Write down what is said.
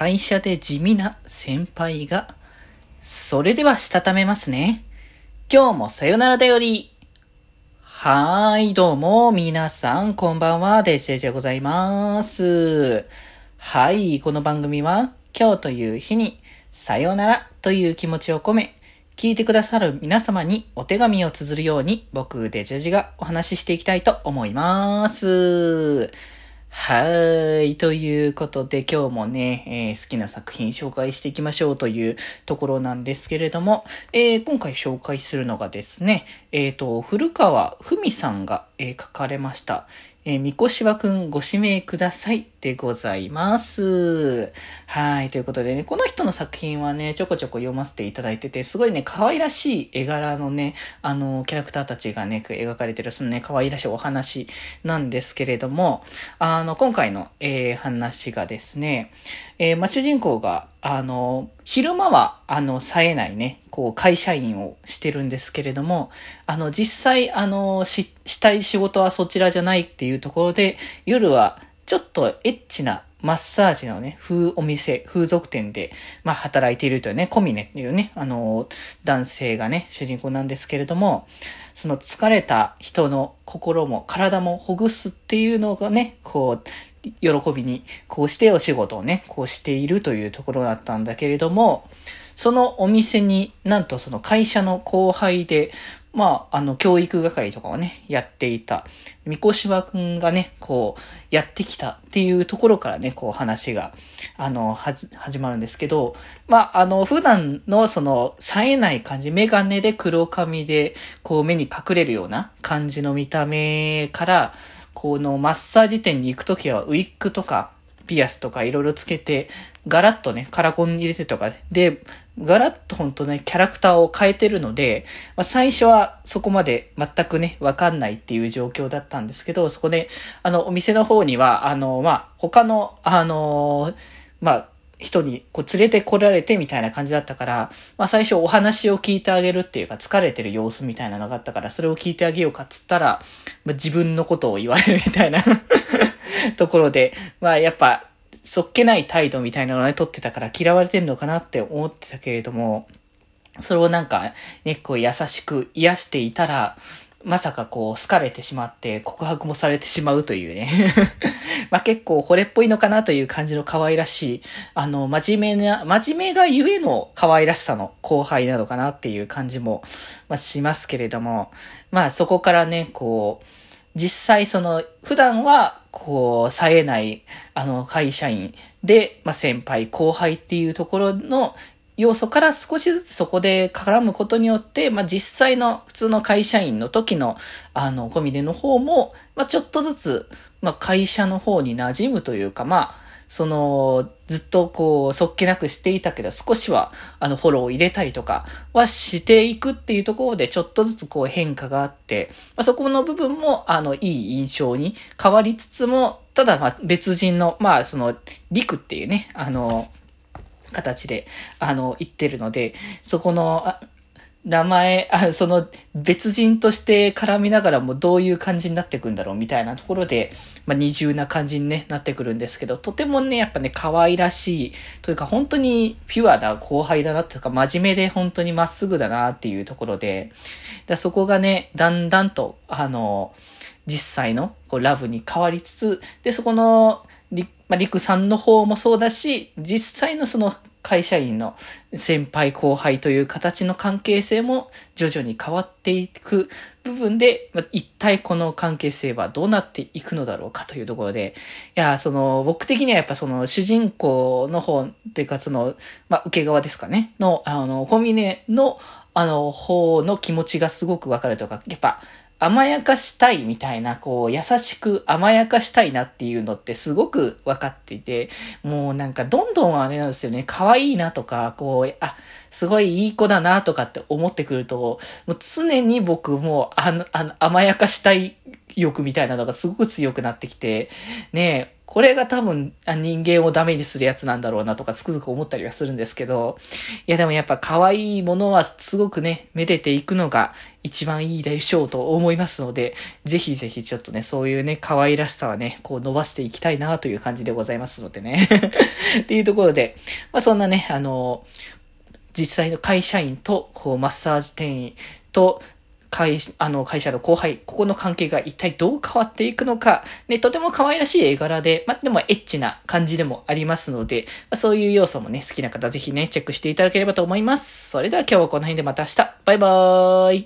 会社で地味な先輩が。それではしたためますね。今日もさよならだより。はーい、どうも、皆さん、こんばんは、デジェジでございます。はい、この番組は、今日という日に、さよならという気持ちを込め、聞いてくださる皆様にお手紙を綴るように、僕、デジェジがお話ししていきたいと思います。はい。ということで今日もね、えー、好きな作品紹介していきましょうというところなんですけれども、えー、今回紹介するのがですね、えっ、ー、と、古川文さんが、え書かれました、えー、みこしわくんご指名くださいでございます。はい。ということでね、この人の作品はね、ちょこちょこ読ませていただいてて、すごいね、可愛らしい絵柄のね、あの、キャラクターたちがね、描かれてる、そのね、可愛らしいお話なんですけれども、あの、今回の、えー、話がですね、えー、まあ、主人公が、あの、昼間は、あの、冴えないね、こう、会社員をしてるんですけれども、あの、実際、あの、し、したい仕事はそちらじゃないっていうところで、夜は、ちょっとエッチなマッサージのね、風お店、風俗店で、まあ、働いているというね、コミネっていうね、あの、男性がね、主人公なんですけれども、その疲れた人の心も体もほぐすっていうのがね、こう、喜びに、こうしてお仕事をね、こうしているというところだったんだけれども、そのお店になんとその会社の後輩で、まあ、あの、教育係とかをね、やっていた、三越島くんがね、こう、やってきたっていうところからね、こう話が、あの、はじ、始まるんですけど、まあ、あの、普段のその、冴えない感じ、メガネで黒髪で、こう目に隠れるような感じの見た目から、このマッサージ店に行くときはウィッグとか、ピアスとかいろいろつけて、ガラッとね、カラコン入れてとか、で、ガラッとほんとね、キャラクターを変えてるので、まあ、最初はそこまで全くね、わかんないっていう状況だったんですけど、そこで、あの、お店の方には、あの、まあ、他の、あの、まあ、人にこう連れてこられてみたいな感じだったから、まあ最初お話を聞いてあげるっていうか疲れてる様子みたいなのがあったから、それを聞いてあげようかっつったら、まあ、自分のことを言われるみたいな。ところで、まあやっぱそっけない態度みたいなのをね、取ってたから嫌われてるのかなって思ってたけれども、それをなんか、ね、こう優しく癒していたら、まさかこう好かれてしまって告白もされてしまうというね。まあ結構惚れっぽいのかなという感じの可愛らしい、あの、真面目な、真面目がゆえの可愛らしさの後輩なのかなっていう感じも、まあ、しますけれども、まあそこからね、こう、実際その、普段は、こう、冴えない、あの、会社員で、まあ、先輩、後輩っていうところの要素から少しずつそこで絡むことによって、まあ、実際の普通の会社員の時の、あの、コミネの方も、まあ、ちょっとずつ、まあ、会社の方に馴染むというか、まあ、その、ずっとこう、そっけなくしていたけど、少しは、あの、フォローを入れたりとかはしていくっていうところで、ちょっとずつこう変化があって、まあ、そこの部分も、あの、いい印象に変わりつつも、ただ、まあ、別人の、まあ、その、陸っていうね、あの、形で、あの、言ってるので、そこの、名前、あ、その別人として絡みながらもどういう感じになっていくんだろうみたいなところで、まあ、二重な感じに、ね、なってくるんですけど、とてもね、やっぱね、可愛らしい、というか本当にピュアな後輩だなというか、真面目で本当にまっすぐだなっていうところで、だそこがね、だんだんと、あの、実際のこうラブに変わりつつ、で、そこの、り、まあ、りくさんの方もそうだし、実際のその会社員の先輩後輩という形の関係性も徐々に変わっていく部分で、まあ、一体この関係性はどうなっていくのだろうかというところで、いや、その、僕的にはやっぱその主人公の方っていうかその、まあ、受け側ですかね、の、あの、コミネの、あの、方の気持ちがすごくわかるとか、やっぱ、甘やかしたいみたいな、こう、優しく甘やかしたいなっていうのってすごく分かっていて、もうなんかどんどんあれなんですよね、可愛いなとか、こう、あ、すごいいい子だなとかって思ってくると、もう常に僕もあの、あの甘やかしたい欲みたいなのがすごく強くなってきて、ねえこれが多分人間をダメにするやつなんだろうなとかつくづく思ったりはするんですけど、いやでもやっぱ可愛いものはすごくね、めでていくのが一番いいでしょうと思いますので、ぜひぜひちょっとね、そういうね、可愛らしさはね、こう伸ばしていきたいなという感じでございますのでね。っていうところで、まあそんなね、あの、実際の会社員と、こう、マッサージ店員と、会、あの、会社の後輩、ここの関係が一体どう変わっていくのか、ね、とても可愛らしい絵柄で、までもエッチな感じでもありますので、まそういう要素もね、好きな方ぜひね、チェックしていただければと思います。それでは今日はこの辺でまた明日。バイバーイ。